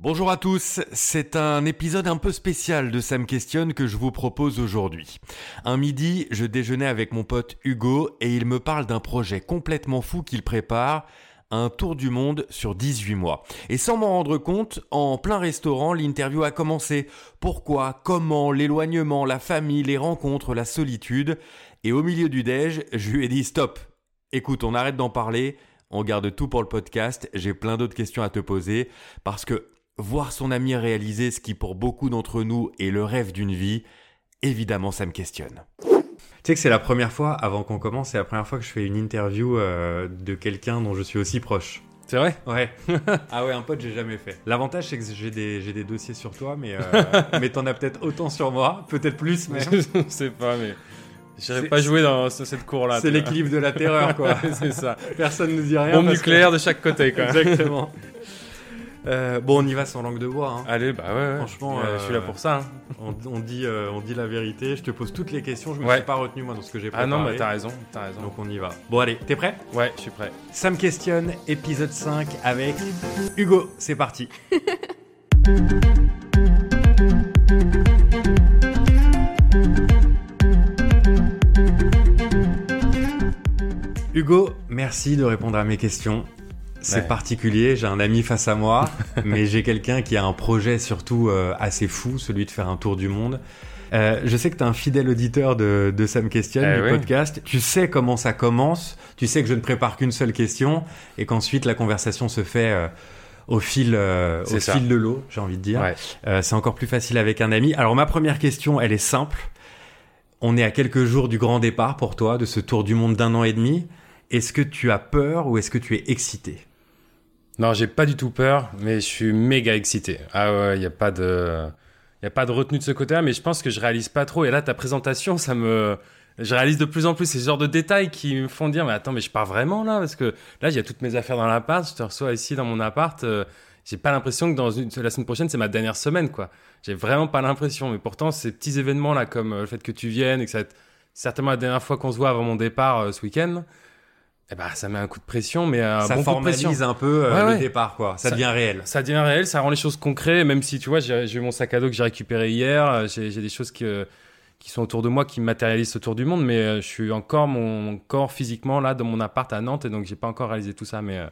Bonjour à tous, c'est un épisode un peu spécial de Sam Question que je vous propose aujourd'hui. Un midi, je déjeunais avec mon pote Hugo et il me parle d'un projet complètement fou qu'il prépare, un tour du monde sur 18 mois. Et sans m'en rendre compte, en plein restaurant, l'interview a commencé. Pourquoi, comment, l'éloignement, la famille, les rencontres, la solitude. Et au milieu du déj, je lui ai dit stop. Écoute, on arrête d'en parler. On garde tout pour le podcast. J'ai plein d'autres questions à te poser parce que voir son ami réaliser ce qui pour beaucoup d'entre nous est le rêve d'une vie, évidemment ça me questionne. Tu sais que c'est la première fois, avant qu'on commence, c'est la première fois que je fais une interview euh, de quelqu'un dont je suis aussi proche. C'est vrai? Ouais. ah ouais, un pote, j'ai jamais fait. L'avantage, c'est que j'ai des, j'ai des dossiers sur toi, mais, euh, mais t'en as peut-être autant sur moi, peut-être plus, mais. Je sais pas, mais. J'irai pas jouer dans cette cour-là. C'est l'équilibre de la terreur, quoi. c'est ça. Personne ne dit rien. Bombe nucléaire de chaque côté, quoi. Exactement. Euh, bon, on y va sans langue de bois. Hein. Allez, bah ouais, ouais. Franchement, Euh, je suis là pour ça. hein. On, on dit, euh, on dit la vérité. Je te pose toutes les questions. Je me Ouais. suis pas retenu moi dans ce que j'ai Ah préparé. non, mais t'as raison, t'as raison. Donc on y va. Bon allez, t'es prêt? Ouais, je suis prêt. Ça me questionne, épisode 5 avec Hugo. C'est parti. Hugo, merci de répondre à mes questions. C'est Ouais. particulier, j'ai un ami face à moi, mais j'ai quelqu'un qui a un projet surtout euh, assez fou, celui de faire un tour du monde. Euh, je sais que tu es un fidèle auditeur de, de Ça me questionne, Eh du oui. podcast. Tu sais comment ça commence, tu sais que je ne prépare qu'une seule question et qu'ensuite la conversation se fait euh, au, fil, euh, au ça. fil de l'eau, j'ai envie de dire. Ouais. Euh, c'est encore plus facile avec un ami. Alors ma première question, elle est simple. On est à quelques jours du grand départ pour toi, de ce tour du monde d'un an et demi. Est-ce que tu as peur ou est-ce que tu es excité? Non, j'ai pas du tout peur, mais je suis méga excité. Ah ouais, y a pas de. Y a pas de retenue de ce côté-là, mais je pense que je réalise pas trop. Et là, ta présentation, ça me. Je réalise de plus en plus ces genres de détails qui me font dire, mais attends, mais je pars vraiment là? Parce que là, il y a toutes mes affaires dans l'appart, je te reçois ici dans mon appart. euh, j'ai pas l'impression que dans la semaine prochaine, c'est ma dernière semaine, quoi. J'ai vraiment pas l'impression. Mais pourtant, ces petits événements là, comme euh, le fait que tu viennes et que ça va être certainement la dernière fois qu'on se voit avant mon départ euh, ce week-end, eh ben, ça met un coup de pression, mais un Ça bon coup de pression. formalise un peu euh, Ouais, le ouais. départ, quoi. Ça, Ça- devient réel. Ça devient réel, ça rend les choses concrètes, même si tu vois, j'ai eu mon sac à dos que j'ai récupéré hier, euh, j'ai des choses qui, euh, qui sont autour de moi qui me matérialisent autour du monde, mais euh, je suis encore mon, mon corps physiquement là dans mon appart à Nantes et donc j'ai pas encore réalisé tout ça, mais, euh,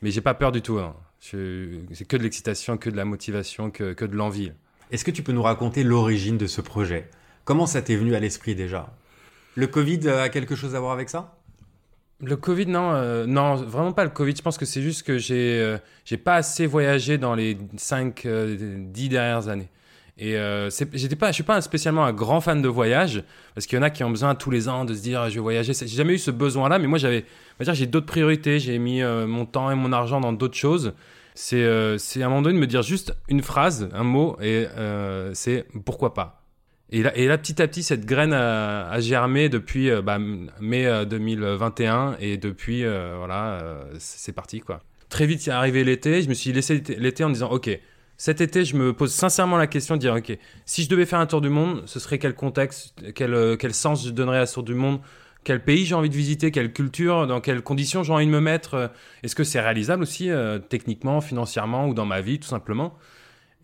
mais j'ai pas peur du tout. hein. C'est que de l'excitation, que de la motivation, que, que de l'envie. Est-ce que tu peux nous raconter l'origine de ce projet? Comment ça t'est venu à l'esprit déjà? Le Covid a quelque chose à voir avec ça? Le Covid, non, euh, non, vraiment pas le Covid. Je pense que c'est juste que j'ai euh, pas assez voyagé dans les 5, 10 dernières années. Et euh, j'étais pas, je suis pas spécialement un grand fan de voyage parce qu'il y en a qui ont besoin tous les ans de se dire ah, je vais voyager. J'ai jamais eu ce besoin-là, mais moi j'avais, j'ai d'autres priorités. J'ai mis euh, mon temps et mon argent dans d'autres choses. C'est euh, c'est à un moment donné de me dire juste une phrase, un mot et euh, c'est pourquoi pas. Et là, et là, petit à petit, cette graine a, germé depuis euh, bah, mai euh, 2021 et depuis, euh, voilà, euh, c'est parti quoi. Très vite, est arrivé l'été. Je me suis laissé l'été- en disant, ok, cet été, je me pose sincèrement la question de dire, ok, si je devais faire un tour du monde, ce serait quel contexte, quel, euh, quel sens je donnerais à ce tour du monde, quel pays j'ai envie de visiter, quelle culture, dans quelles conditions j'ai envie de me mettre? euh, Est-ce que c'est réalisable aussi euh, techniquement, financièrement ou dans ma vie tout simplement?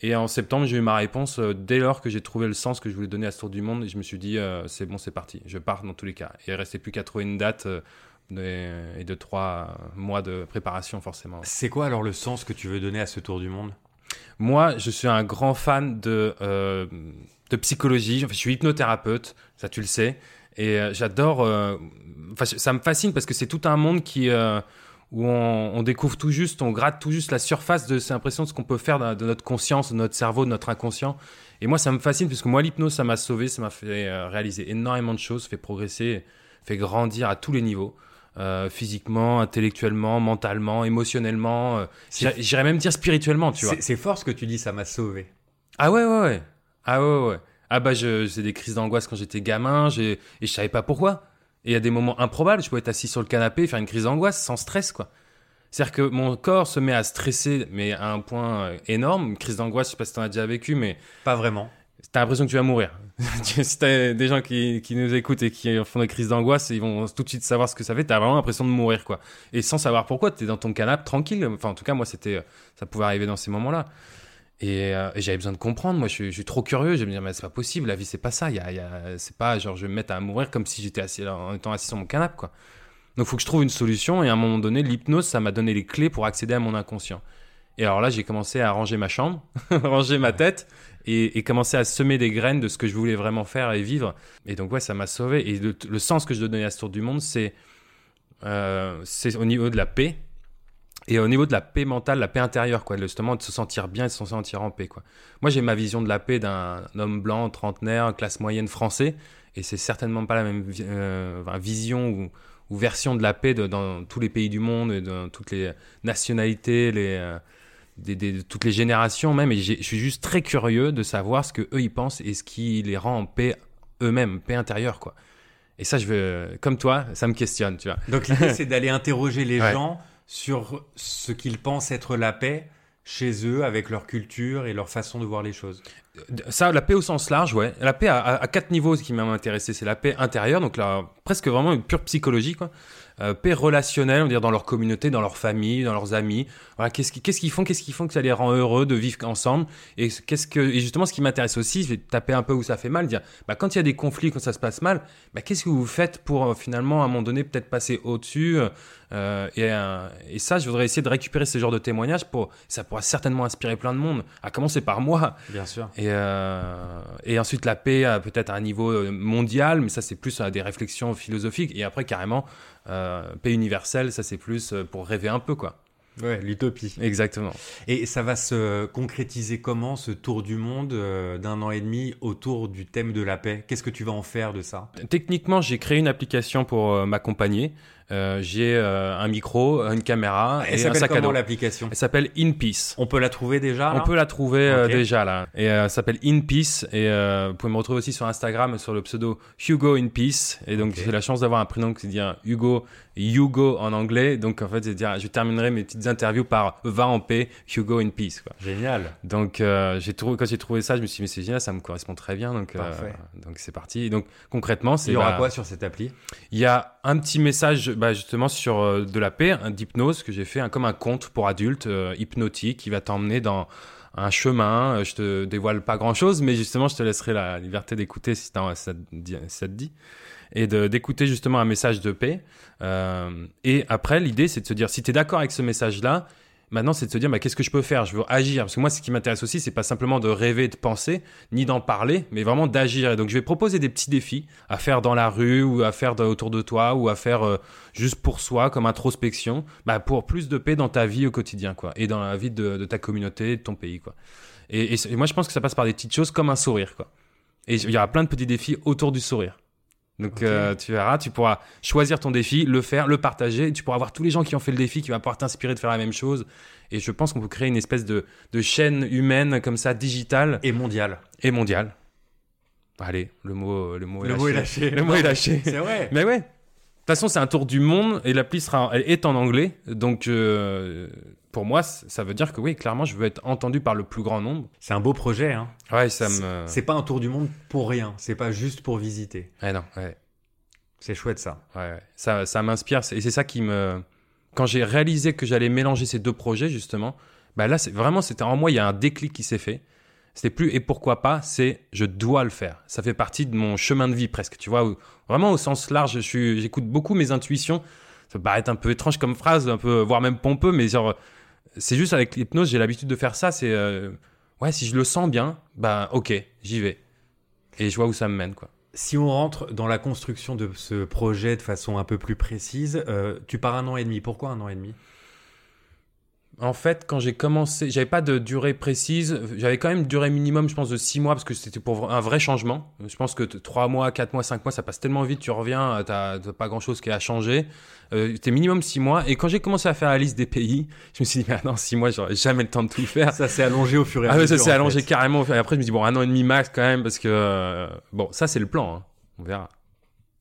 Et en septembre, j'ai eu ma réponse euh, dès lors que j'ai trouvé le sens que je voulais donner à ce tour du monde. Et je me suis dit, euh, c'est bon, c'est parti. Je pars dans tous les cas. Et il restait plus qu'à trouver une date euh, de- et de trois mois de préparation, forcément. C'est quoi alors le sens que tu veux donner à ce tour du monde? Moi, je suis un grand fan de, euh, de psychologie. Enfin, je suis hypnothérapeute, ça tu le sais. Et j'adore. Enfin, ça me fascine parce que c'est tout un monde qui. Où on, on découvre tout juste, on gratte tout juste la surface de ces impressions de ce qu'on peut faire de, de notre conscience, de notre cerveau, de notre inconscient. Et moi, ça me fascine parce que moi, l'hypnose, ça m'a sauvé, ça m'a fait euh, réaliser énormément de choses, fait progresser, fait grandir à tous les niveaux. Euh, physiquement, intellectuellement, mentalement, émotionnellement, euh, j'irais même dire spirituellement, tu vois. C'est fort ce que tu dis, ça m'a sauvé. Ah ouais, ouais, ouais. Ah ouais, ouais. Ah bah, j'ai des crises d'angoisse quand j'étais gamin, et je savais pas pourquoi. Et il y a des moments improbables, je pouvais être assis sur le canapé et faire une crise d'angoisse sans stress, quoi. C'est-à-dire que mon corps se met à stresser, mais à un point euh, énorme. Une crise d'angoisse, je sais pas si t'en as déjà vécu, mais Pas vraiment. t'as l'impression que tu vas mourir. si t'as des gens qui, qui nous écoutent et qui font des crises d'angoisse, ils vont tout de suite savoir ce que ça fait. T'as vraiment l'impression de mourir, quoi. Et sans savoir pourquoi, t'es dans ton canapé tranquille. Enfin, en tout cas, moi, c'était, ça pouvait arriver dans ces moments-là. Et, euh, j'avais besoin de comprendre. Moi, je, suis- trop curieux. Je me dis, mais c'est pas possible. La vie, c'est pas ça. Y a, y a- c'est pas genre, je vais me mettre à mourir comme si j'étais assis en étant assis sur mon canapé, quoi. Donc, faut que je trouve une solution. Et à un moment donné, l'hypnose, ça m'a donné les clés pour accéder à mon inconscient. Et alors là, j'ai commencé à ranger ma chambre, ranger ma tête et, et commencer à semer des graines de ce que je voulais vraiment faire et vivre. Et donc, ouais, ça m'a sauvé. Et le, le sens que je donnais à ce tour du monde, c'est euh, c'est au niveau de la paix et au niveau de la paix mentale, la paix intérieure, quoi, justement de se sentir bien et de se sentir en paix, quoi. Moi, j'ai ma vision de la paix d'un homme blanc, trentenaire, classe moyenne français, et c'est certainement pas la même euh, vision ou, ou version de la paix de- dans tous les pays du monde, et dans toutes les nationalités, les, euh, des- des- de toutes les générations même. Et je suis juste très curieux de savoir ce que eux ils pensent et ce qui les rend en paix eux-mêmes, paix intérieure, quoi. Et ça, je veux, comme toi, ça me questionne, tu vois. Donc l'idée, c'est d'aller interroger les Ouais. gens sur ce qu'ils pensent être la paix chez eux, avec leur culture et leur façon de voir les choses. Ça, la paix au sens large, ouais. La paix à, quatre niveaux, ce qui m'a intéressé, c'est la paix intérieure, donc là, presque vraiment une pure psychologie, quoi. Euh, paix relationnelle, on va dire dans leur communauté, dans leur famille, dans leurs amis. Voilà, qu'est-ce qui- qu'est-ce qu'ils font, qu'est-ce qu'ils font que ça les rend heureux de vivre ensemble. Et qu'est-ce que, et justement, ce qui m'intéresse aussi, je vais taper un peu où ça fait mal, dire, bah, quand il y a des conflits, quand ça se passe mal, bah, qu'est-ce que vous faites pour euh, finalement, à un moment donné, peut-être passer au-dessus. euh, et, euh, et ça, je voudrais essayer de récupérer ce genre de témoignages pour, ça pourra certainement inspirer plein de monde, à commencer par moi. Bien sûr. Et, euh, et ensuite la paix peut-être à un niveau euh, mondial, mais ça c'est plus à des réflexions philosophiques. Et après carrément paix universelle, ça c'est plus euh, pour rêver un peu quoi. Ouais, l'utopie. Exactement. Et ça va se concrétiser comment, ce tour du monde euh, d'un an et demi autour du thème de la paix? Qu'est-ce que tu vas en faire de ça? Techniquement, j'ai créé une application pour euh, m'accompagner. Euh, j'ai euh, un micro, une caméra Elle et un sac à comment dos. l'application Elle s'appelle In Peace. On peut la trouver déjà On peut la trouver euh, déjà là. Et euh, ça s'appelle In Peace. Et euh, vous pouvez me retrouver aussi sur Instagram sur le pseudo Hugo In Peace. Et donc j'ai la chance d'avoir un prénom qui se dit Hugo, Hugo en anglais. Donc en fait, je terminerai mes petites interviews par Va en paix, Hugo In Peace. Quoi. Génial. Donc euh, j'ai trouvé, quand j'ai trouvé ça, je me suis dit mais c'est génial, ça me correspond très bien. Donc euh, donc c'est parti. Et donc concrètement, c'est Il y aura bah, quoi sur cette appli? Il y a un petit message bah, justement sur euh, de la paix, un d'hypnose que j'ai fait, un, comme un conte pour adultes hypnotique qui va t'emmener dans un chemin. Euh, Je te dévoile pas grand chose, mais justement, je te laisserai la liberté d'écouter si, ça, te dit-. Et d'écouter justement un message de paix. Euh, et après, l'idée, c'est de se dire si tu es d'accord avec ce message-là, maintenant, c'est de se dire bah, qu'est-ce que je peux faire? Je veux agir. Parce que moi, ce qui m'intéresse aussi, c'est pas simplement de rêver, de penser, ni d'en parler, mais vraiment d'agir. Et donc, je vais proposer des petits défis à faire dans la rue, ou à faire autour de toi, ou à faire euh, juste pour soi, comme introspection, bah, pour plus de paix dans ta vie au quotidien, quoi, et dans la vie de, ta communauté, de ton pays, quoi. Et, et moi, je pense que ça passe par des petites choses comme un sourire, quoi. Et il y aura plein de petits défis autour du sourire. Donc euh, tu verras, tu pourras choisir ton défi, le faire, le partager, et tu pourras voir tous les gens qui ont fait le défi, qui vont pouvoir t'inspirer de faire la même chose. Et je pense qu'on peut créer une espèce de, de chaîne humaine comme ça, digitale Et mondial. et mondiale. Allez, le mot, le mot, est, Le lâché. mot est lâché. Le mot est lâché. C'est vrai. Mais ouais. De toute façon, c'est un tour du monde et l'appli sera, elle est en anglais. Donc, euh, pour moi, ça veut dire que oui, clairement, je veux être entendu par le plus grand nombre. C'est un beau projet. Hein. Ouais, ça me. C'est pas un tour du monde pour rien. C'est pas juste pour visiter. Ouais, non, ouais. C'est chouette ça. Ouais, ça, ça m'inspire. Et c'est ça qui me. Quand j'ai réalisé que j'allais mélanger ces deux projets, justement, bah là, c'est vraiment, c'était en moi, il y a un déclic qui s'est fait. C'était plus et pourquoi pas, c'est je dois le faire. Ça fait partie de mon chemin de vie presque, tu vois. où- vraiment au sens large, j'écoute beaucoup mes intuitions. Ça peut paraître un peu étrange comme phrase, un peu, voire même pompeux, mais genre, c'est juste avec l'hypnose, j'ai l'habitude de faire ça. C'est, euh, ouais, si je le sens bien, bah ok, j'y vais. Et je vois où ça me mène, quoi. Si on rentre dans la construction de ce projet de façon un peu plus précise, euh, tu pars un an et demi. Pourquoi un an et demi? En fait, quand j'ai commencé, j'avais pas de durée précise. J'avais quand même une durée minimum, je pense, de 6 mois, parce que c'était pour un vrai changement. Je pense que 3 mois, 4 mois, 5 mois, ça passe tellement vite, tu reviens, t'as t'as pas grand chose qui a changé. Euh, c'était minimum 6 mois. Et quand j'ai commencé à faire la liste des pays, je me suis dit, mais non, 6 mois, j'aurais jamais le temps de tout faire. Ça s'est allongé au fur et à Ah mesure. ça s'est allongé fait. carrément. Et après, je me dis, bon, un an et demi max quand même, parce que, euh, bon, ça, c'est le plan. hein. On verra.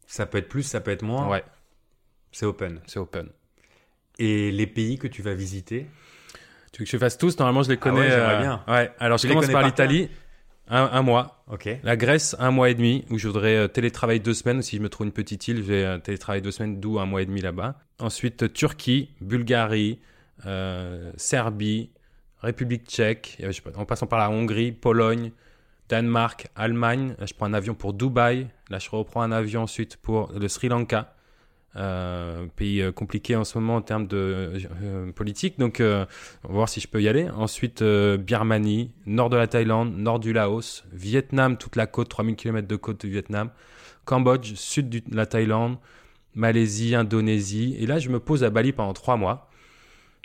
Ça peut être plus, ça peut être moins. Ouais, C'est open. c'est open. Et les pays que tu vas visiter Tu veux que je fasse tous? Normalement, je les connais. Ah ouais, euh, bien. Ouais, alors je commence par l'Italie. Un, un mois. Ok. La Grèce, un mois et demi, où je voudrais euh, télétravailler deux semaines. Si je me trouve une petite île, je vais euh, télétravailler deux semaines, d'où un mois et demi là-bas. Ensuite, Turquie, Bulgarie, Serbie, République tchèque, en passant par la Hongrie, Pologne, Danemark, Allemagne. Là, je prends un avion pour Dubaï. Là, je reprends un avion ensuite pour le Sri Lanka. Euh, pays euh, compliqué en ce moment en termes de euh, politique. Donc, on va voir si je peux y aller. Ensuite, Birmanie, nord de la Thaïlande, nord du Laos, Vietnam, toute la côte, 3000 km de côte du Vietnam, Cambodge, sud de la Thaïlande, Malaisie, Indonésie. Et là, je me pose à Bali pendant trois mois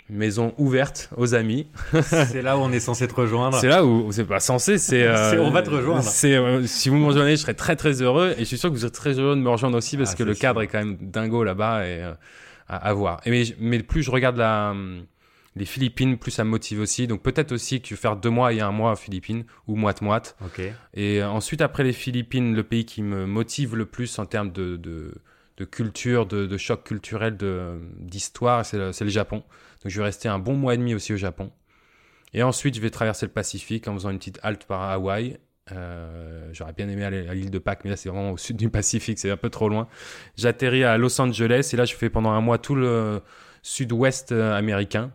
maison ouverte aux amis. c'est là où on est censé te rejoindre. C'est là où c'est pas censé, c'est. on va te rejoindre. C'est si vous me rejoignez, je serais très très heureux et je suis sûr que vous êtes très heureux de me rejoindre aussi parce ah, que le cadre est quand même dingo là-bas et euh, à, voir. Et mais, mais, plus je regarde la, les Philippines, plus ça me motive aussi. Donc peut-être aussi que tu veux faire deux mois et un mois aux Philippines ou moite moite. Ok. Et euh, ensuite après les Philippines, le pays qui me motive le plus en termes de, de de culture, de, de choc culturel, d'histoire, c'est le, le, Japon. Donc je vais rester un bon mois et demi aussi au Japon. Et ensuite, je vais traverser le Pacifique en faisant une petite halte par Hawaï. Euh, J'aurais bien aimé aller à l'île de Pâques, mais là c'est vraiment au sud du Pacifique, c'est un peu trop loin. J'atterris à Los Angeles et là je fais pendant un mois tout le sud-ouest euh, américain.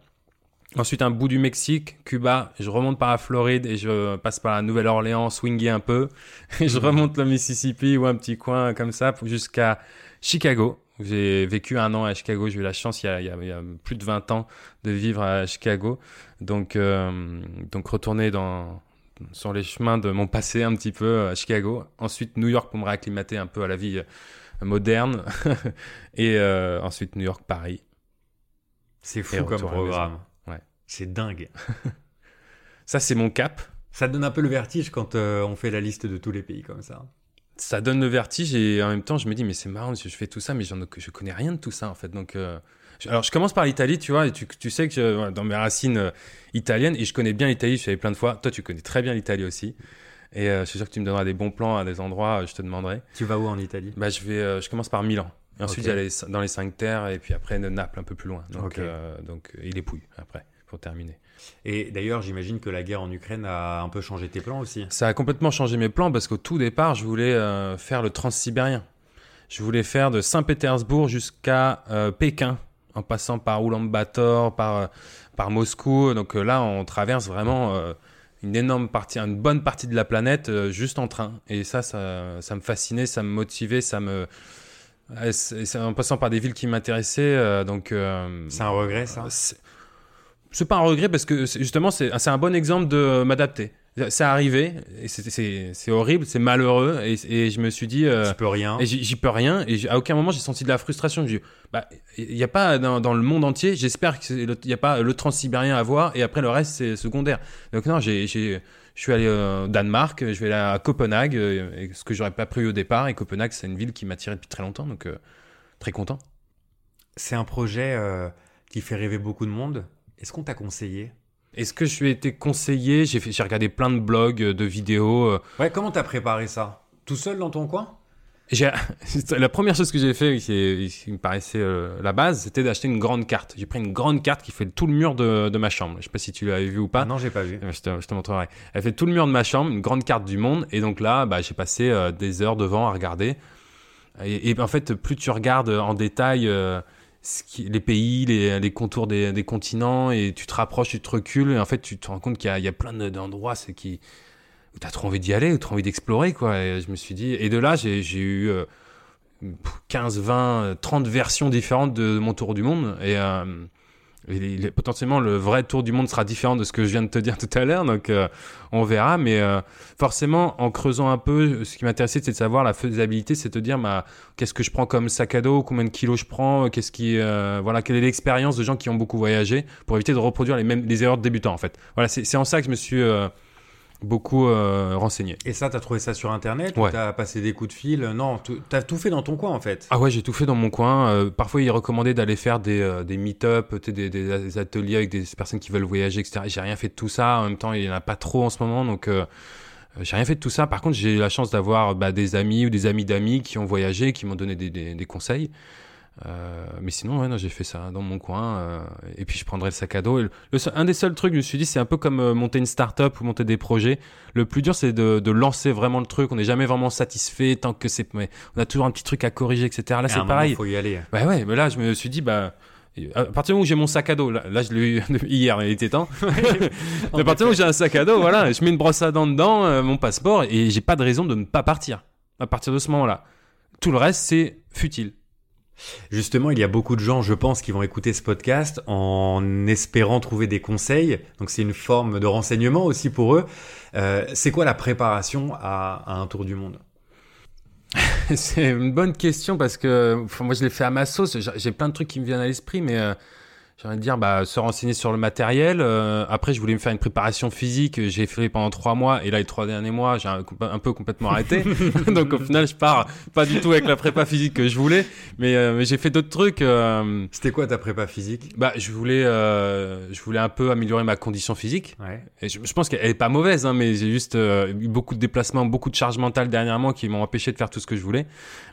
Ensuite un bout du Mexique, Cuba, je remonte par la Floride et je passe par la Nouvelle-Orléans, swinguer un peu. Et je remonte le Mississippi ou un petit coin comme ça jusqu'à Chicago. J'ai vécu un an à Chicago. J'ai eu la chance, il y, a, il, y a, plus de 20 ans, de vivre à Chicago. Donc, euh, donc retourner dans, sur les chemins de mon passé un petit peu à Chicago. Ensuite, New York pour me réacclimater un peu à la vie euh, moderne. et euh, ensuite, New York, Paris. C'est fou comme programme. Ouais. C'est dingue. ça, c'est mon cap. Ça donne un peu le vertige quand on fait la liste de tous les pays comme ça ça donne le vertige et en même temps je me dis mais c'est marrant je fais tout ça mais je connais rien de tout ça en fait. Donc euh, alors je commence par l'Italie tu vois et tu, tu sais que dans mes racines euh, italiennes et je connais bien l'Italie je suis allé plein de fois. Toi tu connais très bien l'Italie aussi. Et euh, je suis sûr que tu me donneras des bons plans à des endroits je te demanderai. Tu vas où en Italie? Bah je vais je commence par Milan. Et ensuite j'allais dans les cinq terres et puis après Naples un peu plus loin. Donc donc il est pouille après pour terminer et d'ailleurs, j'imagine que la guerre en Ukraine a un peu changé tes plans aussi. Ça a complètement changé mes plans parce qu'au tout départ, je voulais euh, faire le transsibérien. Je voulais faire de Saint-Pétersbourg jusqu'à euh, Pékin, en passant par Ulaanbaatar, par, euh, par Moscou. Donc là, on traverse vraiment une énorme partie, une bonne partie de la planète juste en train. Et ça, ça, ça, me fascinait, ça me motivait, ça me. en passant par des villes qui m'intéressaient. donc. c'est un regret, ça? C'est pas un regret parce que justement c'est un bon exemple de m'adapter. C'est arrivé, et c'est horrible, c'est malheureux, et, je me suis dit. Euh, peux rien. Et j'y peux rien, et à aucun moment j'ai senti de la frustration. Je bah, il n'y a pas dans, le monde entier, j'espère qu'il n'y a pas le transsibérien à voir, et après le reste c'est secondaire. Donc non, j'ai, je suis allé au Danemark, je vais aller à Copenhague, euh, ce que j'aurais pas prévu au départ, et Copenhague c'est une ville qui m'attirait depuis très longtemps, donc euh, très content. C'est un projet qui fait rêver beaucoup de monde. Est-ce qu'on t'a conseillé? Est-ce que je suis été conseillé? J'ai regardé plein de blogs, euh, de vidéos. Euh. Ouais, comment t'as préparé ça? Tout seul dans ton coin? La première chose que j'ai fait, qui, qui, me paraissait euh, la base, c'était d'acheter une grande carte. J'ai pris une grande carte qui fait tout le mur de, de ma chambre. Je sais pas si tu l'avais vu ou pas. Ah non, j'ai pas vu. Je te, je te, montrerai. Elle fait tout le mur de ma chambre, une grande carte du monde. Et donc là, bah, j'ai passé des heures devant à regarder. Et, et, en fait, plus tu regardes en détail les pays, les, contours des, continents, et tu te rapproches, tu te recules, et en fait, tu te rends compte qu'il y, a plein d'endroits où tu as trop envie d'y aller, où tu as envie d'explorer, quoi. Et je me suis dit, et de là, j'ai eu 15, 20, 30 versions différentes de mon tour du monde, et, euh, potentiellement, le vrai tour du monde sera différent de ce que je viens de te dire tout à l'heure, donc euh, on verra. Mais euh, forcément, en creusant un peu, ce qui m'intéressait, c'est de savoir la faisabilité, c'est de dire, bah, qu'est-ce que je prends comme sac à dos, combien de kilos je prends, qu'est-ce qui, euh, voilà, quelle est l'expérience de gens qui ont beaucoup voyagé, pour éviter de reproduire les mêmes les erreurs de débutants, en fait. Voilà, c'est en ça que je me suis beaucoup euh, renseigné. Et ça, t'as trouvé ça sur Internet ouais. T'as passé des coups de fil? Non, t'as tout fait dans ton coin en fait. Ah ouais, j'ai tout fait dans mon coin. Euh, parfois, il est recommandé d'aller faire des, euh, des meet-up, des, des, ateliers avec des personnes qui veulent voyager, etc. J'ai rien fait de tout ça. En même temps, il y en a pas trop en ce moment, donc j'ai rien fait de tout ça. Par contre, j'ai eu la chance d'avoir bah, des amis ou des amis d'amis qui ont voyagé, qui m'ont donné des, des conseils. Euh, mais sinon, ouais, j'ai fait ça dans mon coin. Euh, et puis, je prendrais le sac à dos. un des seuls trucs, je me suis dit, c'est un peu comme euh, monter une start-up ou monter des projets. Le plus dur, c'est de, de, lancer vraiment le truc. On n'est jamais vraiment satisfait tant que c'est. On a toujours un petit truc à corriger, etc. Là, c'est pareil. Il faut y aller. Bah ouais, mais là, je me suis dit, bah. À partir du moment où j'ai mon sac à dos, là, là, je l'ai eu hier, il était temps. à partir du moment où j'ai un sac à dos, voilà, je mets une brosse à dents dedans, euh, mon passeport, et j'ai pas de raison de ne pas partir. À partir de ce moment-là. Tout le reste, c'est futile. Justement, il y a beaucoup de gens, je pense, qui vont écouter ce podcast en espérant trouver des conseils. Donc c'est une forme de renseignement aussi pour eux. Euh, c'est quoi la préparation à, un tour du monde? C'est une bonne question parce que moi je l'ai fait à ma sauce. J'ai j'ai plein de trucs qui me viennent à l'esprit, mais euh, j'ai envie de dire bah, se renseigner sur le matériel. Euh, après, je voulais me faire une préparation physique. J'ai fait pendant trois mois et là les trois derniers mois, j'ai un, un peu complètement arrêté. Donc au final, je pars pas du tout avec la prépa physique que je voulais, mais, euh, mais j'ai fait d'autres trucs. euh, C'était quoi ta prépa physique? bah, je voulais, euh, je voulais un peu améliorer ma condition physique. Ouais. Et je, je pense qu'elle est pas mauvaise, hein, mais j'ai juste euh, eu beaucoup de déplacements, beaucoup de charges mentales dernièrement qui m'ont empêché de faire tout ce que je voulais.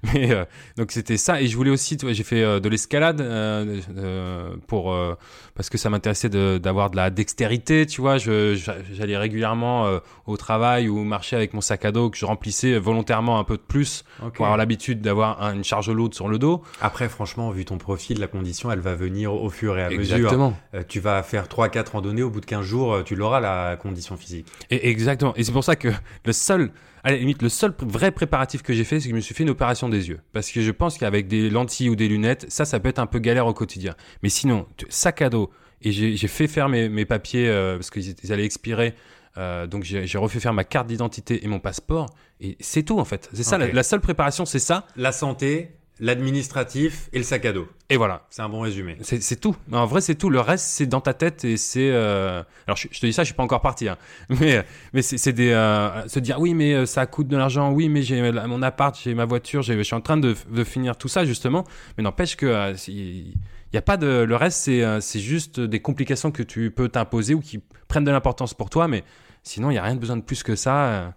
Mais euh, donc c'était ça. Et je voulais aussi, j'ai fait de l'escalade euh, euh, pour euh, parce que ça m'intéressait d'avoir de, la dextérité, tu vois. J'allais régulièrement euh, au travail ou marcher avec mon sac à dos que je remplissais volontairement un peu de plus pour avoir l'habitude d'avoir un- une charge lourde sur le dos. Après, franchement, vu ton profil, la condition, elle va venir au fur et à mesure. Exactement. Euh, tu vas faire 3-4 randonnées, au bout de 15 jours, euh, tu l'auras la condition physique. Et exactement. Et c'est pour ça que le seul, à la limite, le seul vrai préparatif que j'ai fait, c'est que je me suis fait une opération des yeux. Parce que je pense qu'avec des lentilles ou des lunettes, ça, ça peut être un peu galère au quotidien. Mais sinon, sac à dos. Et j'ai fait faire mes, mes papiers euh, parce qu'ils allaient expirer. Euh, donc j'ai refait faire ma carte d'identité et mon passeport. Et c'est tout en fait. C'est ça, la, la seule préparation, c'est ça. La santé, l'administratif et le sac à dos. Et voilà. C'est un bon résumé. C'est tout. Mais en vrai, c'est tout. Le reste, c'est dans ta tête et c'est. euh, Alors, je, je te dis ça, je suis pas encore parti. Hein. Mais, mais c'est des. euh, Se dire, oui, mais ça coûte de l'argent. Oui, mais j'ai mon appart, j'ai ma voiture. Je suis en train de, de finir tout ça, justement. Mais n'empêche que. si- y a pas de. Le reste, c'est euh, c'est juste des complications que tu peux t'imposer ou qui prennent de l'importance pour toi. Mais sinon, il y a rien de besoin de plus que ça euh,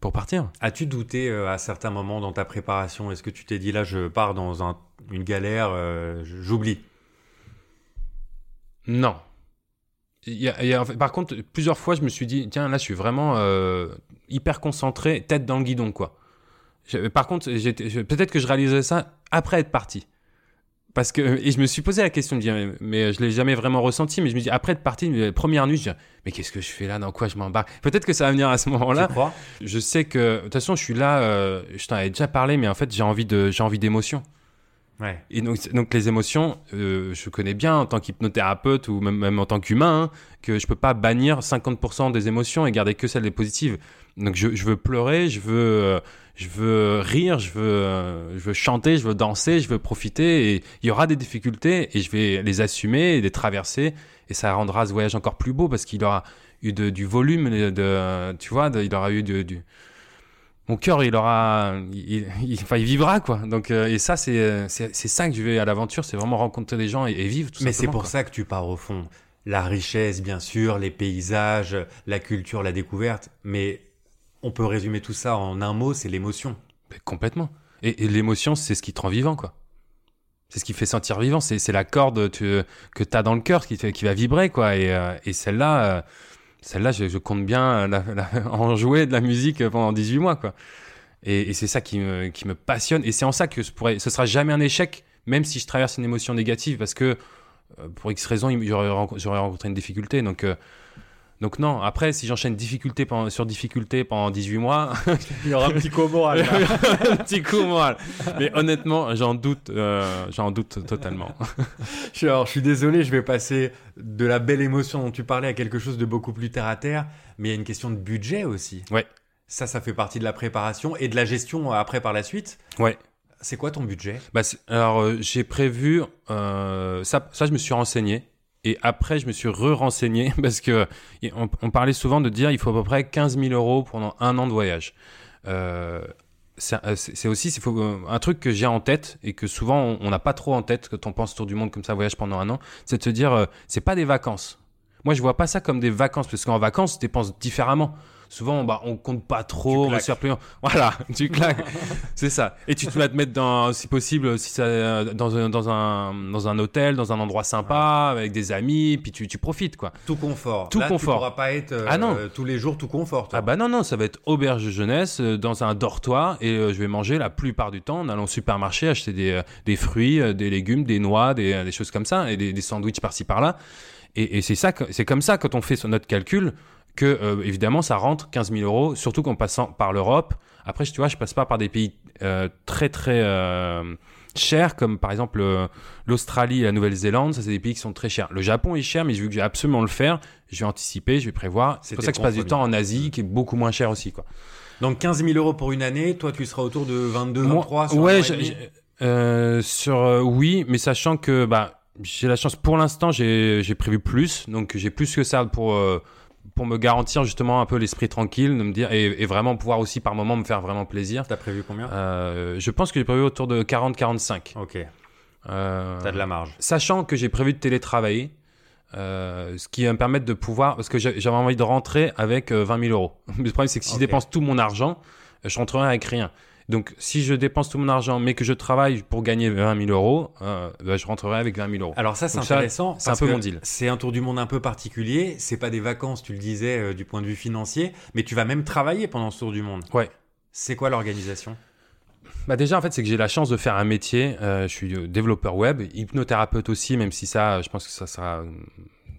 pour partir. As-tu douté euh, à certains moments dans ta préparation? Est-ce que tu t'es dit là, je pars dans un- une galère, euh, j'oublie? Non. Il y a- il y a- en fait, par contre, plusieurs fois, je me suis dit, tiens, là, je suis vraiment euh, hyper concentré, tête dans le guidon, quoi. Par contre, peut-être que je réalisais ça après être parti. Parce que, et je me suis posé la question mais, mais je l'ai jamais vraiment ressenti, mais je me dis, après être parti, la première nuit, je dis, mais qu'est-ce que je fais là, dans quoi je m'embarque? Peut-être que ça va venir à ce moment-là. Je sais que, de toute façon, je suis là, euh, je t'en avais déjà parlé, mais en fait, j'ai envie de, j'ai envie d'émotion. Ouais. Et donc, donc les émotions, euh, je connais bien en tant qu'hypnothérapeute ou même, même en tant qu'humain, hein, que je peux pas bannir 50% des émotions et garder que celles des positives. Donc je, je veux pleurer, je veux, euh, je veux rire, je veux, euh, je veux chanter, je veux danser, je veux profiter. Et il y aura des difficultés et je vais les assumer et les traverser. Et ça rendra ce voyage encore plus beau parce qu'il aura eu de, du volume, de, de- tu vois, de- il aura eu du, mon cœur, il aura, il, il- enfin, il vivra quoi. Donc, euh, et ça, c'est, ça que je vais à l'aventure, c'est vraiment rencontrer des gens et, et vivre tout Mais c'est pour quoi. ça que tu pars au fond. La richesse, bien sûr, les paysages, la culture, la découverte. Mais on peut résumer tout ça en un mot, c'est l'émotion. Complètement. Et, l'émotion, c'est ce qui te rend vivant quoi. C'est ce qui fait sentir vivant. C'est, la corde que tu as dans le cœur qui, va vibrer quoi. Et, euh, celle-là, euh, celle-là, je, je compte bien la- en jouer de la musique pendant 18 mois quoi. Et, c'est ça qui me, passionne. Et c'est en ça que ce, pourrait, ce sera jamais un échec, même si je traverse une émotion négative, parce que euh, pour X raison, j'aurais renco- j'aurais rencontré une difficulté. Donc, euh, donc non, après, si j'enchaîne difficulté pendant- sur difficulté pendant 18 mois, Il y aura un petit coup moral. un petit coup moral. Mais honnêtement, j'en doute, euh, j'en doute totalement. Je suis- Alors, je suis désolé, je vais passer de la belle émotion dont tu parlais à quelque chose de beaucoup plus terre à terre, mais il y a une question de budget aussi. Ouais. Ça, ça fait partie de la préparation et de la gestion euh, après par la suite. Ouais. C'est quoi ton budget? Bah, alors, euh, j'ai prévu, euh, ça, ça, je me suis renseigné. Et après, je me suis re-renseigné parce que on, parlait souvent de dire il faut à peu près 15 000 euros pendant un an de voyage. Euh, c'est euh, c'est- aussi euh, un truc que j'ai en tête et que souvent on- on n'a pas trop en tête quand on pense tour du monde comme ça, voyage pendant un an, c'est de se dire euh, c'est pas des vacances. Moi, je vois pas ça comme des vacances parce qu'en vacances, tu dépenses différemment. Souvent, bah, on compte pas trop, on se plaisir. Voilà, tu claques. c'est ça. Et tu te vas te mettre dans, si possible, si ça, dans un, dans un, dans un hôtel, dans un endroit sympa, avec des amis, puis tu, tu profites, quoi. Tout confort. Tout Là, confort. Tu pourras pas être euh, Ah non. tous les jours tout confort. toi. Ah bah non, non, ça va être auberge de jeunesse, euh, dans un dortoir, et euh, je vais manger la plupart du temps en allant au supermarché, acheter des, euh, des fruits, euh, des légumes, des noix, des, euh, des choses comme ça, et des, des sandwichs par-ci par-là. Et, et c'est ça, c'est comme ça quand on fait notre calcul que euh, évidemment ça rentre 15 000 euros, surtout qu'en passant par l'Europe. Après, tu vois, je passe pas par des pays euh, très très euh, chers comme par exemple l'Australie et la Nouvelle-Zélande. Ça, c'est des pays qui sont très chers. Le Japon est cher, mais vu que j'ai absolument le faire, je vais anticiper, je vais prévoir. C'est pour ça que je passe du temps en Asie, qui est beaucoup moins cher aussi, quoi. Donc 15 000 euros pour une année, toi tu seras autour de 22, Moi- 23 sur ouais, euh, sur euh, oui, mais sachant que bah j'ai la chance pour l'instant, j'ai j'ai prévu plus, donc j'ai plus que ça pour euh, pour me garantir justement un peu l'esprit tranquille, de me dire et, et vraiment pouvoir aussi par moment me faire vraiment plaisir. T'as prévu combien? Euh, je pense que j'ai prévu autour de 40-45. Ok, Euh, t'as de la marge. Sachant que j'ai prévu de télétravailler, euh, ce qui va me permettre de pouvoir, parce que j'avais envie de rentrer avec euh, 20 000 euros. Le problème, c'est que si je dépense tout mon argent, euh, je rentrerai avec rien. Donc, si je dépense tout mon argent, mais que je travaille pour gagner 20 000 euros, euh, bah, je rentrerai avec 20 000 euros. Alors ça c'est intéressant. c'est un peu mon deal. C'est un tour du monde un peu particulier. C'est pas des vacances, tu le disais euh, du point de vue financier, mais tu vas même travailler pendant ce tour du monde. Ouais. C'est quoi l'organisation? Bah déjà, en fait, c'est que j'ai la chance de faire un métier. Euh, je suis développeur web, hypnothérapeute aussi, même si ça, je pense que ça sera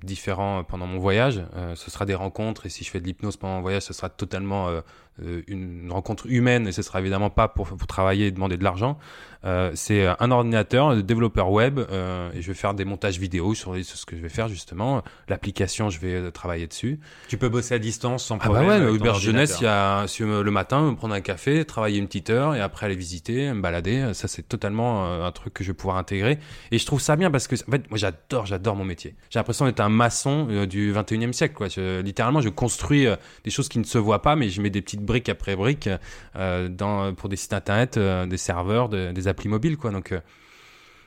euh, différent pendant mon voyage. Euh, ce sera des rencontres, et si je fais de l'hypnose pendant mon voyage, ce sera totalement euh, euh, une rencontre humaine, et ce sera évidemment pas pour travailler et demander de l'argent. Euh, c'est un ordinateur, un développeur web, euh, et je vais faire des montages vidéo sur, ce que je vais faire justement. L'application, je vais euh, travailler dessus. Tu peux bosser à distance sans Ah bah problème. ouais, auberge jeunesse, il y a euh, le matin, me prendre un café, travailler une petite heure et après aller visiter, me balader. Ça, c'est totalement euh, un truc que je vais pouvoir intégrer. Et je trouve ça bien parce que, en fait, moi, j'adore, j'adore mon métier. J'ai l'impression d'être un maçon euh, du 21e siècle, quoi. Je- littéralement, je construis euh, des choses qui ne se voient pas, mais je mets des petites briques après briques euh, dans, pour des sites internet, euh, des serveurs, de- des applis mobiles, quoi. Donc, euh,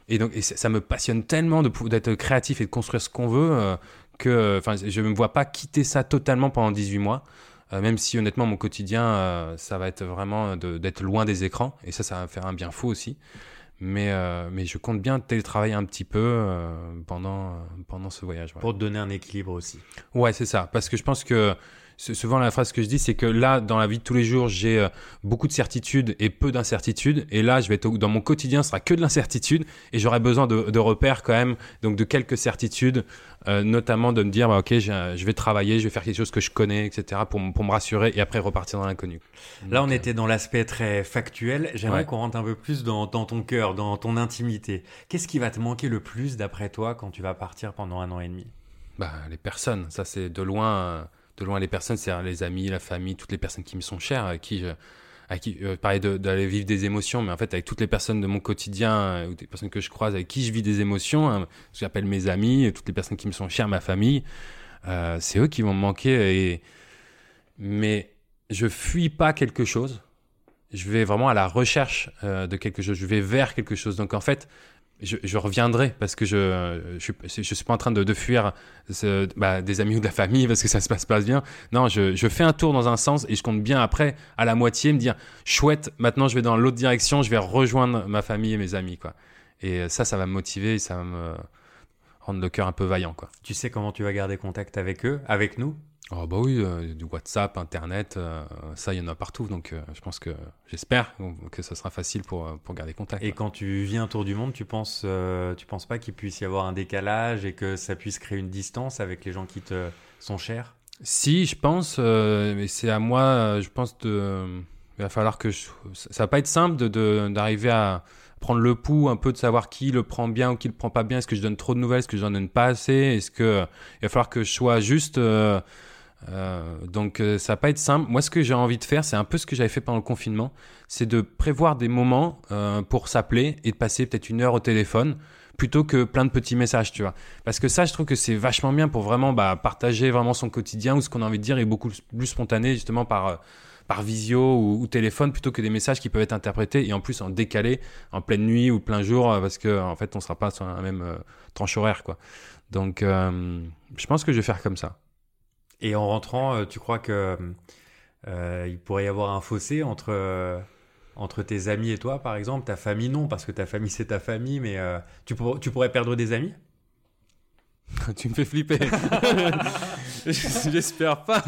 et donc, et ça, me passionne tellement d'être créatif et de construire ce qu'on veut euh, que, enfin, je ne me vois pas quitter ça totalement pendant 18 mois. Euh, même si honnêtement mon quotidien, euh, ça va être vraiment de- d'être loin des écrans, et ça, ça va me faire un bien fou aussi. Mais, euh, mais je compte bien télétravailler un petit peu euh, pendant, euh, pendant ce voyage. Pour te donner un équilibre aussi. Ouais, c'est ça. Parce que je pense que souvent la phrase que je dis, c'est que là, dans la vie de tous les jours, j'ai euh, beaucoup de certitudes et peu d'incertitudes. Et là, je vais être au- dans mon quotidien, ce sera que de l'incertitude. Et j'aurai besoin de, de repères quand même, donc de quelques certitudes, euh, notamment de me dire, bah, ok, j'ai- je vais travailler, je vais faire quelque chose que je connais, etc., pour, me rassurer et après repartir dans l'inconnu. Là, on euh, était dans l'aspect très factuel. J'aimerais Ouais. qu'on rentre un peu plus dans, dans ton cœur, dans ton intimité. Qu'est-ce qui va te manquer le plus d'après toi quand tu vas partir pendant un an et demi? Bah, les personnes, ça c'est de loin, euh, de loin les personnes, c'est les amis, la famille, toutes les personnes qui me sont chères, à qui je, à qui, euh, pareil de- d'aller vivre des émotions, mais en fait avec toutes les personnes de mon quotidien, euh, ou des personnes que je croise, avec qui je vis des émotions, hein, ce que j'appelle mes amis, toutes les personnes qui me sont chères, ma famille, euh, c'est eux qui vont me manquer. Et... Mais je fuis pas quelque chose, je vais vraiment à la recherche de quelque chose, je vais vers quelque chose. Donc en fait, je, je reviendrai parce que je je suis, pas en train de, de fuir bah, des amis ou de la famille parce que ça se passe pas bien. Non, je, je fais un tour dans un sens et je compte bien après à la moitié me dire chouette, maintenant je vais dans l'autre direction, je vais rejoindre ma famille et mes amis quoi. Et ça, ça va me motiver, ça va me rendre le cœur un peu vaillant quoi. Tu sais comment tu vas garder contact avec eux, avec nous? Oh bah oui, euh, du WhatsApp, Internet, euh, ça il y en a partout, donc euh, je pense que j'espère que ce sera facile pour, pour garder contact. Et quand tu viens autour du monde, tu penses, tu penses pas qu'il puisse y avoir un décalage et que ça puisse créer une distance avec les gens qui te sont chers? Si, je pense, mais c'est à moi, je pense de, il va falloir que je, ça va pas être simple de d'arriver à prendre le pouls un peu de savoir qui le prend bien ou qui le prend pas bien. Est-ce que je donne trop de nouvelles? Est-ce que je donne pas assez? Est-ce que il va falloir que je sois juste euh, euh, donc euh, ça va pas être simple. Moi, ce que j'ai envie de faire, c'est un peu ce que j'avais fait pendant le confinement, c'est de prévoir des moments pour s'appeler et de passer peut-être une heure au téléphone plutôt que plein de petits messages, tu vois. Parce que ça, je trouve que c'est vachement bien pour vraiment bah, partager vraiment son quotidien ou ce qu'on a envie de dire est beaucoup plus spontané justement par par visio ou, ou téléphone plutôt que des messages qui peuvent être interprétés et en plus en décalé en pleine nuit ou plein jour euh, parce que en fait on sera pas sur un même euh, tranche horaire quoi. Donc euh, je pense que je vais faire comme ça. Et en rentrant, tu crois que il pourrait y avoir un fossé entre, entre tes amis et toi, par exemple? Ta famille, non, parce que ta famille, c'est ta famille, mais euh, tu, pour- tu pourrais perdre des amis? Tu me fais flipper. J'espère pas.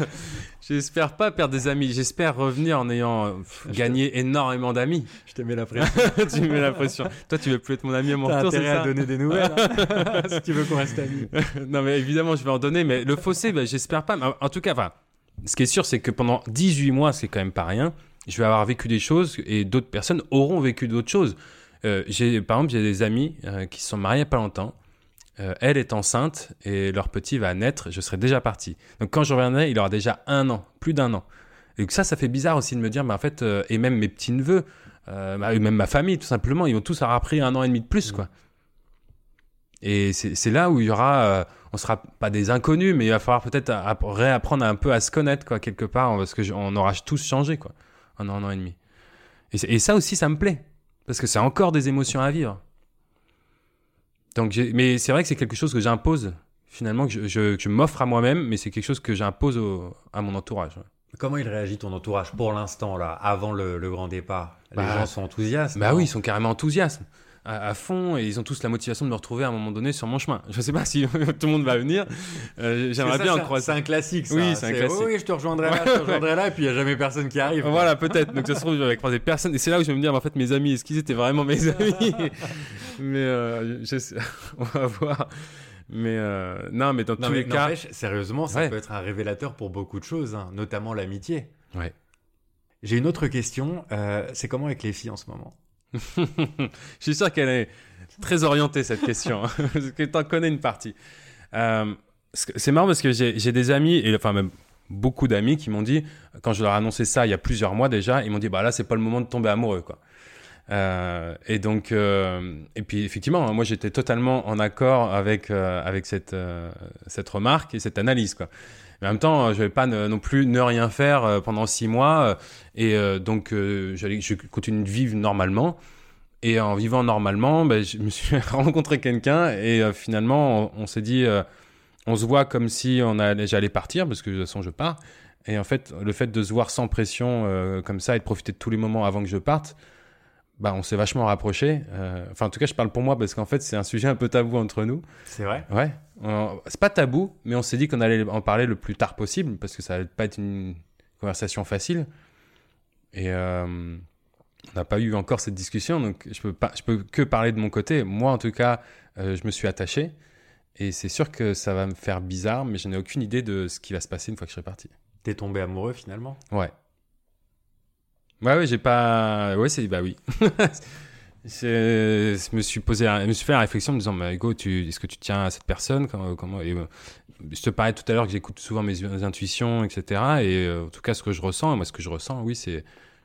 J'espère pas perdre des amis. J'espère revenir en ayant euh, pff, gagné énormément d'amis. Je te mets la pression. tu me mets la pression. Toi, tu veux plus être mon ami à mon retour, c'est intérêt ça à donner des nouvelles, hein, si tu veux qu'on reste amis. non, mais évidemment, je vais en donner. Mais le fossé, bah, j'espère pas. Mais en- tout cas, enfin, ce qui est sûr, c'est que pendant 18 mois, c'est quand même pas rien. Je vais avoir vécu des choses et d'autres personnes auront vécu d'autres choses. Euh, j'ai, par exemple, j'ai des amis euh, qui se sont mariés il y a pas longtemps. Euh, elle est enceinte et leur petit va naître. Je serai déjà parti. Donc quand je reviendrai, il aura déjà un an, plus d'un an. Et que ça, ça fait bizarre aussi de me dire, mais en fait, euh, et même mes petits neveux, euh, bah, même ma famille, tout simplement, ils vont tous avoir pris un an et demi de plus, quoi. Et c'est là où il y aura, euh, on sera pas des inconnus, mais il va falloir peut-être app- réapprendre un peu à se connaître, quoi, quelque part, parce que je- on aura tous changé, quoi, en un an et demi. Et, c'est- et ça aussi, ça me plaît, parce que c'est encore des émotions à vivre. Donc, mais c'est vrai que c'est quelque chose que j'impose, finalement, que je, je- m'offre à moi-même, mais c'est quelque chose que j'impose au- à mon entourage. ouais. Comment il réagit ton entourage pour l'instant, là, avant le, le grand départ? Les Bah, gens sont enthousiastes Bah oui, ils sont carrément enthousiastes. À, à fond et ils ont tous la motivation de me retrouver à un moment donné sur mon chemin. Je sais pas si tout le monde va venir. Euh, J'aimerais bien en croiser. C'est un classique, ça. Oui, c'est un classique. Oui, oui, je te rejoindrai là, je te rejoindrai là, et puis il n'y a jamais personne qui arrive. Voilà, peut-être. Donc ça se trouve, je vais croiser personne. Et c'est là où je vais me dire, en fait, mes amis, est-ce qu'ils étaient vraiment mes amis? Mais euh, je on va voir. Mais euh, non, mais dans Non, tous mais les cas, sérieusement, ça Ouais. peut être un révélateur pour beaucoup de choses, hein, notamment l'amitié. Ouais. J'ai une autre question. euh, c'est comment avec les filles en ce moment? Je suis sûr qu'elle est très orientée cette question, hein, parce que tu en connais une partie. C'est marrant parce que j'ai des amis, et enfin même beaucoup d'amis qui m'ont dit, quand je leur ai annoncé ça il y a plusieurs mois déjà, ils m'ont dit bah là c'est pas le moment de tomber amoureux quoi. Euh, et donc euh, et puis effectivement hein, moi j'étais totalement en accord avec euh, avec cette cette remarque et cette analyse quoi. Mais en même temps, je vais pas non plus ne rien faire pendant six mois et donc je continue de vivre normalement. Et en vivant normalement, ben, je me suis rencontré quelqu'un et finalement, on, s'est dit, on se voit comme si on allait, j'allais partir parce que de toute façon, je pars. Et en fait, le fait de se voir sans pression comme ça et de profiter de tous les moments avant que je parte, bah, on s'est vachement rapprochés. Euh, Enfin, en tout cas, je parle pour moi parce qu'en fait, c'est un sujet un peu tabou entre nous. C'est vrai Ouais. C'est pas tabou, mais on s'est dit qu'on allait en parler le plus tard possible parce que ça allait pas être une conversation facile. Et euh, on n'a pas eu encore cette discussion, donc je peux pas, je peux que parler de mon côté. Moi, en tout cas, euh, je me suis attaché. Et c'est sûr que ça va me faire bizarre, mais je n'ai aucune idée de ce qui va se passer une fois que je serai parti. T'es tombé amoureux finalement? Ouais. Ouais, ouais, j'ai pas. Ouais, c'est. Bah oui. Je me suis posé, je me suis fait la réflexion en me disant, mais Hugo, tu, est-ce que tu tiens à cette personne? Comment, comment- et, euh, Je te parlais tout à l'heure que j'écoute souvent mes intuitions, etc. Et euh, en tout cas, ce que je ressens, moi, ce que je ressens, oui, c'est,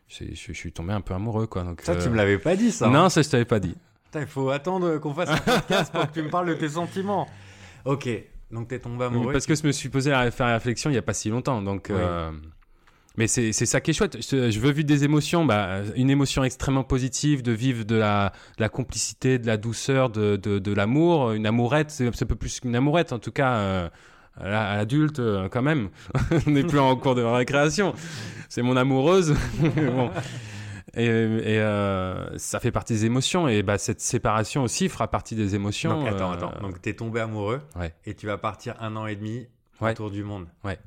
je, je suis tombé un peu amoureux, quoi. Donc, Ça, euh, tu me l'avais pas dit, ça. hein. Non, ça, je t'avais pas dit. Il faut attendre qu'on fasse un podcast pour que tu me parles de tes sentiments. Ok, donc t'es tombé amoureux. Parce que je me suis posé à faire la réflexion il n'y a pas si longtemps. Donc, Oui. euh, Mais c'est ça qui est chouette. Je, je veux vivre des émotions. Bah, une émotion extrêmement positive, de vivre de la, de la complicité, de la douceur, de, de, de l'amour. Une amourette, c'est un peu plus qu'une amourette, en tout cas. euh, à la- à l'adulte, euh, quand même. On n'est plus en cours de récréation. C'est mon amoureuse. Bon. Et, et, euh, ça fait partie des émotions. Et bah, cette séparation aussi fera partie des émotions. Donc attends, euh, attends. Donc t'es tombé amoureux Ouais. et tu vas partir un an et demi Ouais. autour du monde. Ouais.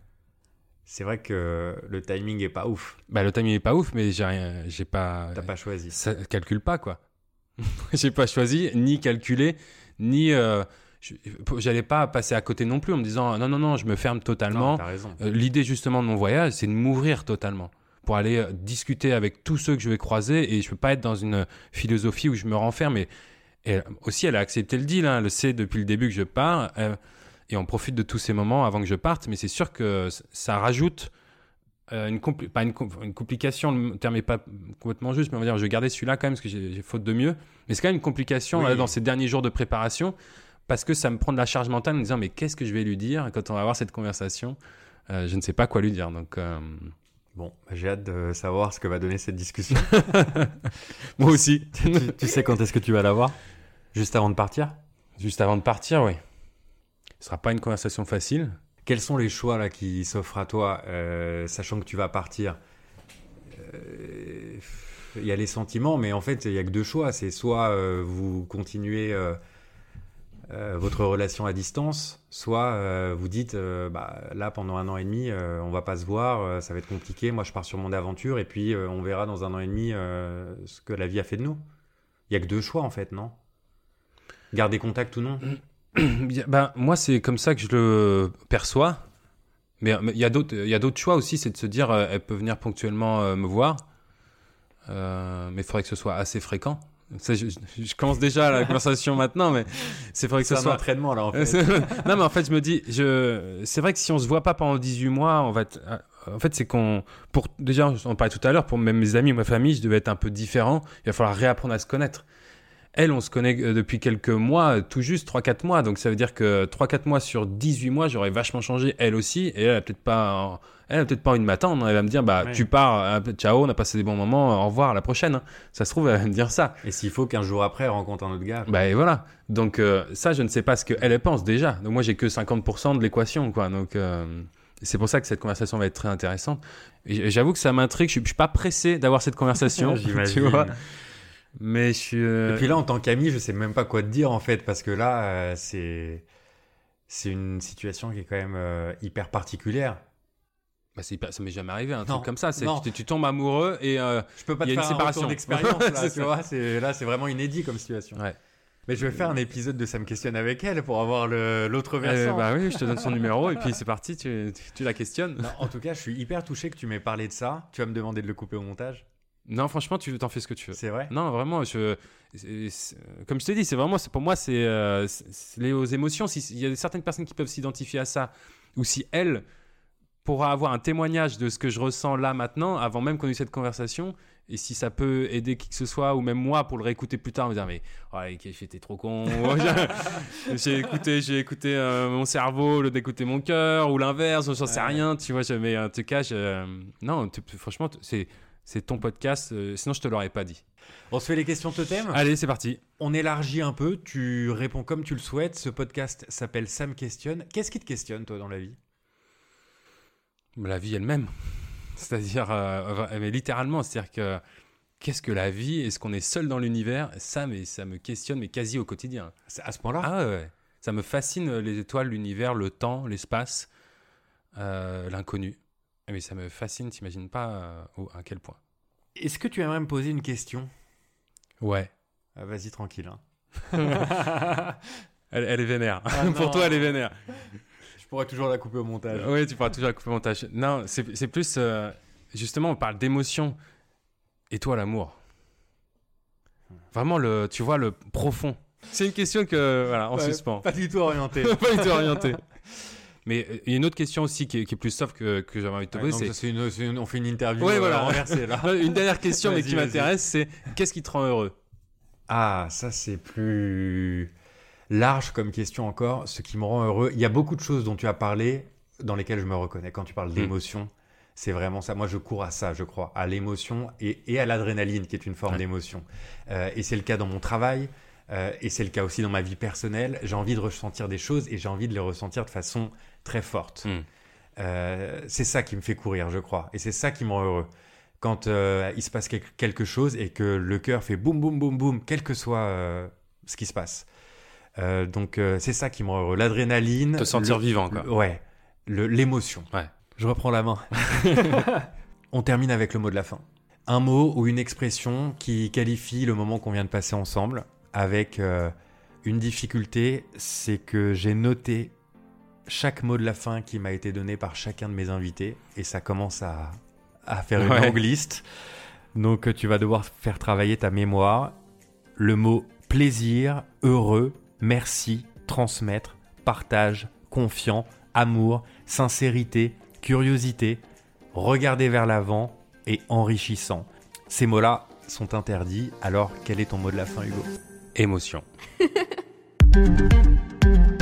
C'est vrai que le timing est pas ouf. Bah, le timing est pas ouf, mais j'ai rien, j'ai pas, T'as pas choisi. ça calcule pas quoi. j'ai pas choisi ni calculé ni euh, j'allais pas passer à côté non plus en me disant non non non je me ferme totalement. t'as raison. Euh, L'idée justement de mon voyage c'est de m'ouvrir totalement pour aller euh, discuter avec tous ceux que je vais croiser et je peux pas être dans une philosophie où je me renferme et, et aussi elle a accepté le deal hein, elle le sait depuis le début que je pars euh, et on profite de tous ces moments avant que je parte mais c'est sûr que ça rajoute euh, une, compli- pas une, com- une complication, le terme n'est pas complètement juste, mais on va dire, je vais garder celui-là quand même parce que j'ai faute de mieux. Mais c'est quand même une complication Oui. là, dans ces derniers jours de préparation parce que ça me prend de la charge mentale en me disant, mais qu'est-ce que je vais lui dire quand on va avoir cette conversation Euh, Je ne sais pas quoi lui dire. Donc, euh, Bon, bah, j'ai hâte de savoir ce que va donner cette discussion. moi aussi. tu, tu sais quand est-ce que tu vas l'avoir? Juste avant de partir? Juste avant de partir, oui. Ce sera pas une conversation facile. Quels sont les choix là qui s'offrent à toi, euh, sachant que tu vas partir? Euh, Il y a les sentiments, mais en fait, il y a que deux choix. C'est soit euh, vous continuez votre relation à distance, soit vous dites bah, là pendant un an et demi, euh, on va pas se voir, ça va être compliqué. Moi, je pars sur mon aventure et puis on verra dans un an et demi ce que la vie a fait de nous. Il y a que deux choix en fait, non? Garder contact ou non? ben, moi, c'est comme ça que je le perçois. Mais il y a d'autres choix aussi, c'est de se dire, euh, elle peut venir ponctuellement euh, me voir. Euh, mais il faudrait que ce soit assez fréquent. Ça, je, commence déjà la conversation maintenant, mais c'est faudrait que ce un soit entraînement là en fait. non, mais en fait, je me dis, je... c'est vrai que si on se voit pas pendant 18 mois, on va être- euh, En fait, c'est qu'on. Pour... Déjà, on parlait tout à l'heure, pour même mes amis, ma famille, je devais être un peu différent. Il va falloir réapprendre à se connaître. Elle, on se connaît euh, depuis quelques mois, euh, tout juste 3-4 mois. Donc ça veut dire que 3-4 mois sur 18 mois, j'aurais vachement changé, elle aussi. Et elle a peut-être pas. Elle a peut-être pas envie de m'attendre. Elle va me dire, bah, Ouais. tu pars, ciao, on a passé des bons moments, au revoir, à la prochaine. hein. Ça se trouve, elle va me dire ça. Et s'il faut qu'un jour après, elle rencontre un autre gars. Bah et voilà. Donc euh, ça, je ne sais pas ce qu'elle elle pense déjà. Donc moi, j'ai que 50% de l'équation, quoi. Donc euh, c'est pour ça que cette conversation va être très intéressante. J'avoue que ça m'intrigue. Je suis, je suis pas pressé d'avoir cette conversation, tu vois. Mais je suis. euh, Et puis là, en tant qu'ami, je sais même pas quoi te dire en fait, parce que là, euh, c'est c'est une situation qui est quand même euh, hyper particulière. bah, c'est hyper- ça m'est jamais arrivé un Non, truc comme ça. C'est tu, tu tombes amoureux et euh, Je peux pas Il y te a faire une un séparation. retour d'expérience là, C'est tu vois. C'est là, c'est vraiment inédit comme situation. Ouais. Mais je vais faire un épisode de ça me questionne avec elle pour avoir l'autre euh, versant. bah oui, je te donne son numéro et puis c'est parti. Tu, tu, tu la questionnes. Non, en tout cas, je suis hyper touché que tu m'aies parlé de ça. Tu vas me demander de le couper au montage. Non, franchement, tu t'en fais ce que tu veux. C'est vrai? Non, vraiment, je, c'est- c'est- comme je t'ai dit, c'est vraiment, c'est pour moi, c'est euh, c'est- lié aux émotions. Si- Il y a certaines personnes qui peuvent s'identifier à ça, ou si elle pourra avoir un témoignage de ce que je ressens là maintenant, avant même qu'on ait eu cette conversation, et si ça peut aider qui que ce soit, ou même moi pour le réécouter plus tard, me dire mais ouais, j'étais trop con, j'ai écouté, j'ai écouté euh, mon cerveau, le d'écouter mon cœur, ou l'inverse, j'en sais Ouais. rien, tu vois. Mais en tout cas, je- non, tu- franchement, c'est c'est ton podcast, euh, sinon je te l'aurais pas dit. On se fait les questions totem? Allez, c'est parti. On élargit un peu, tu réponds comme tu le souhaites. Ce podcast s'appelle Sam questionne. Qu'est-ce qui te questionne toi dans la vie? La vie elle-même. C'est-à-dire, euh, mais littéralement, c'est-à-dire que qu'est-ce que la vie? Est-ce qu'on est seul dans l'univers? Ça, mais ça me questionne, mais quasi au quotidien. À ce point-là? Ah ouais. Ça me fascine euh, les étoiles, l'univers, le temps, l'espace, euh, l'inconnu. Ah, Mais ça me fascine, t'imagines pas euh, à quel point. Est-ce que tu aimerais me poser une question? Ouais. Ah, Vas-y tranquille. hein. Elle, elle est vénère. Ah Pour toi, elle est vénère. Je pourrais toujours la couper au montage. Oui, tu pourras toujours la couper au montage. Non, c'est plus. euh, justement, on parle d'émotion. Et toi, l'amour? Vraiment, le, tu vois, le profond. C'est une question que. Voilà, en suspens. Pas du tout orienté. pas du tout orienté. Mais euh, il y a une autre question aussi qui est, qui est plus soft que, que j'avais envie de te poser. c'est une- une- on fait une interview Ouais, euh, voilà. renversée là. Une dernière question, mais qui m'intéresse, c'est qu'est-ce qui te rend heureux? Ah, ça c'est plus large comme question encore. Ce qui me rend heureux, il y a beaucoup de choses dont tu as parlé dans lesquelles je me reconnais. Quand tu parles d'émotion, c'est vraiment ça. Moi, je cours à ça, je crois, à l'émotion et, et à l'adrénaline, qui est une forme Ouais. d'émotion. Euh, et c'est le cas dans mon travail. euh, et c'est le cas aussi dans ma vie personnelle. J'ai envie de ressentir des choses et j'ai envie de les ressentir de façon très forte. Hmm. Euh, c'est ça qui me fait courir, je crois. Et c'est ça qui me rend heureux. Quand euh, il se passe quel- quelque chose et que le cœur fait boum, boum, boum, boum, quel que soit euh, ce qui se passe. Donc c'est ça qui me rend heureux. L'adrénaline. Te sentir le- vivant, quoi. le- ouais. L'émotion. Ouais. Je reprends la main. On termine avec le mot de la fin. Un mot ou une expression qui qualifie le moment qu'on vient de passer ensemble avec une difficulté, c'est que j'ai noté chaque mot de la fin qui m'a été donné par chacun de mes invités et ça commence à, à faire une Ouais. longue liste. Donc tu vas devoir faire travailler ta mémoire. Le mot plaisir, heureux, merci, transmettre, partage, confiant, amour, sincérité, curiosité, regarder vers l'avant et enrichissant. Ces mots-là sont interdits, alors quel est ton mot de la fin Hugo? Émotion.